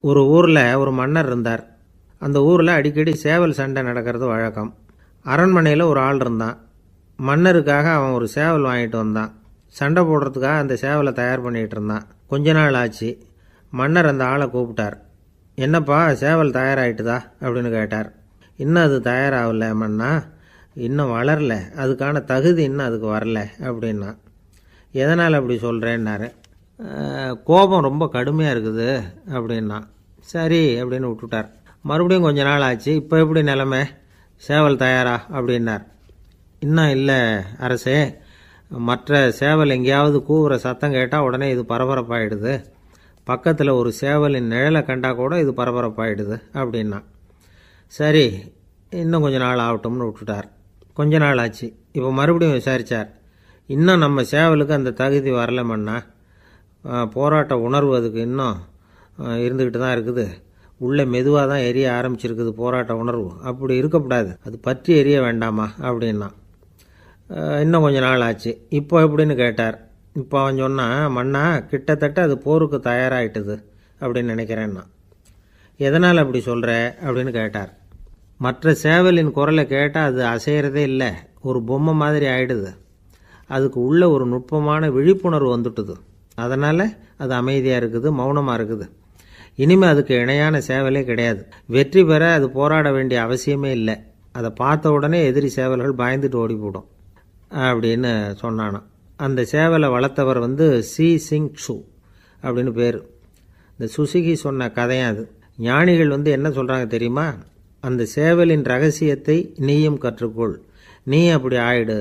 ஒரு ஊரில் ஒரு மன்னர் இருந்தார். அந்த ஊரில் அடிக்கடி சேவல் சண்டை நடக்கிறது வழக்கம். அரண்மனையில் ஒரு ஆள் இருந்தான். மன்னருக்காக அவன் ஒரு சேவல் வாங்கிட்டு வந்தான். சண்டை போடுறதுக்காக அந்த சேவலை தயார் பண்ணிகிட்டு இருந்தான். கொஞ்ச நாள் ஆச்சு. மன்னர் அந்த ஆளை கூப்பிட்டார். என்னப்பா சேவல் தயாராகிட்டுதா அப்படின்னு கேட்டார். இன்னும் அது தயாராகல மன்னா. இன்னும் வளரல. அதுக்கான தகுதி இன்னும் அதுக்கு வரல அப்படின்னா எதனால் அப்படி சொல்கிறேன்னாரு கோபம் ரொம்ப கடுமையாக இருக்குது அப்படின்னா சரி அப்படின்னு விட்டுட்டார். மறுபடியும் கொஞ்ச நாள் ஆச்சு இப்போ எப்படி நிலமை? சேவல் தயாரா? அப்படின்னார். இன்னும் இல்லை அரசே மற்ற சேவல் எங்கேயாவது கூவுற சத்தம் கேட்டால் உடனே இது பரபரப்பாயிடுது. பக்கத்தில் ஒரு சேவலின் நிழலை கண்டா கூட இது பரபரப்பாயிடுது அப்படின்னா. சரி இன்னும் கொஞ்ச நாள் ஆகட்டும்னு விட்டுட்டார். கொஞ்ச நாள் ஆச்சு இப்போ மறுபடியும் விசாரித்தார் இன்னும் நம்ம சேவலுக்கு அந்த தகுதி வரலமண்ணா போராட்ட உணர்வு அதுக்கு இன்னும் இருந்துக்கிட்டு தான் இருக்குது. உள்ளே மெதுவாக தான் எரிய ஆரம்பிச்சிருக்குது போராட்ட உணர்வு. அப்படி இருக்கக்கூடாது அது பற்றி எரிய வேண்டாமா? அப்படின்னா. இன்னும் கொஞ்ச நாள் ஆச்சு. இப்போ எப்படின்னு கேட்டார். இப்போ அவன் சொன்னான் மண்ணா கிட்டத்தட்ட அது போருக்கு தயாராகிட்டுது அப்படின்னு நினைக்கிறேன்னா. எதனால் அப்படி சொல்கிற அப்படின்னு கேட்டார். மற்ற சேவலின் குரலை கேட்டால் அது அசைகிறதே இல்லை. ஒரு பொம்மை மாதிரி ஆயிடுது. அதுக்கு உள்ள ஒரு நுட்பமான விழிப்புணர்வு வந்துட்டுது. அதனால் அது அமைதியாக இருக்குது மௌனமாக இருக்குது. இனிமேல் அதுக்கு இணையான சேவலே கிடையாது. வெற்றி பெற அது போராட வேண்டிய அவசியமே இல்லை. அதை பார்த்த உடனே எதிரி சேவல்கள் பயந்துட்டு ஓடி போடும் அப்படின்னு சொன்னானா அந்த சேவலை வளர்த்தவர் வந்து சி சிங் சு அப்படின்னு பேர். இந்த சுசுகி சொன்ன கதையும் அது. ஞானிகள் வந்து என்ன சொல்கிறாங்க தெரியுமா? அந்த சேவலின் ரகசியத்தை நீயும் கற்றுக்கொள். நீ அப்படி ஆயிடு.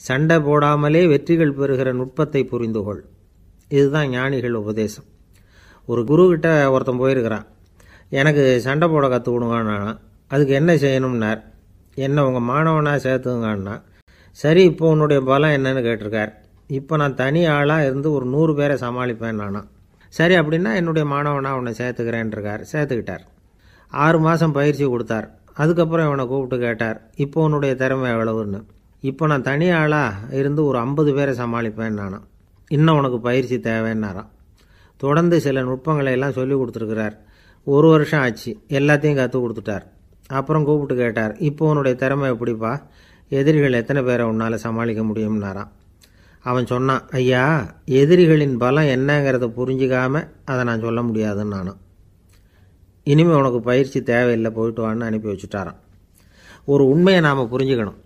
சண்டை போடாமலே வெற்றிகள் பெறுகிற நுட்பத்தை புரிந்துகொள். இதுதான் ஞானிகள் உபதேசம். ஒரு குருக்கிட்ட ஒருத்தன் போயிருக்கிறான். எனக்கு சண்டை போட கற்றுக் அதுக்கு என்ன செய்யணும்னார்? என்ன உங்கள் மாணவனாக சேர்த்துங்கண்ணா சரி இப்போ உன்னுடைய பலம் என்னன்னு கேட்டிருக்கார். இப்போ நான் தனி ஆளாக இருந்து ஒரு நூறு பேரை சமாளிப்பேன் நானா சரி அப்படின்னா என்னுடைய மாணவனாக உன்னை சேர்த்துக்கிறேன்ருக்கார் சேர்த்துக்கிட்டார். ஆறு மாதம் பயிற்சி கொடுத்தார். அதுக்கப்புறம் இவனை கூப்பிட்டு கேட்டார் இப்போ உன்னுடைய திறமை எவ்வளவுன்னு? இப்போ நான் தனி ஆளாக இருந்து ஒரு ஐம்பது பேரை சமாளிப்பேன் நானாம் இன்னும் உனக்கு பயிற்சி தேவைன்னாராம். தொடர்ந்து சில நுட்பங்களை எல்லாம் சொல்லி கொடுத்துருக்கிறார். ஒரு வருஷம் ஆச்சு. எல்லாத்தையும் கற்றுக் கொடுத்துட்டார். அப்புறம் கூப்பிட்டு கேட்டார் இப்போ உன்னுடைய திறமை எப்படிப்பா? எதிரிகள் எத்தனை பேரை உன்னால் சமாளிக்க முடியும்னாராம். அவன் சொன்னான் ஐயா எதிரிகளின் பலம் என்னங்கிறத புரிஞ்சிக்காமல் அதை நான் சொல்ல முடியாதுன்னு நானும் இனிமேல் உனக்கு பயிற்சி தேவையில்லை போயிட்டு வான்னு அனுப்பி வச்சுட்டாரான் ஒரு உண்மையை நாம் புரிஞ்சுக்கணும்.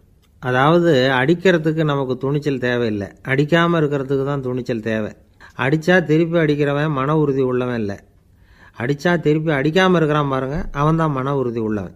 அதாவது அடிக்கிறதுக்கு நமக்கு துணிச்சல் தேவையில்லை. அடிக்காமல் இருக்கிறதுக்கு தான் துணிச்சல் தேவை. அடித்தா திருப்பி அடிக்கிறவன் மன உறுதி உள்ளவன் இல்லை. அடித்தா திருப்பி அடிக்காமல் இருக்கிறான் பாருங்க அவன் தான் மன உறுதி உள்ளவன்.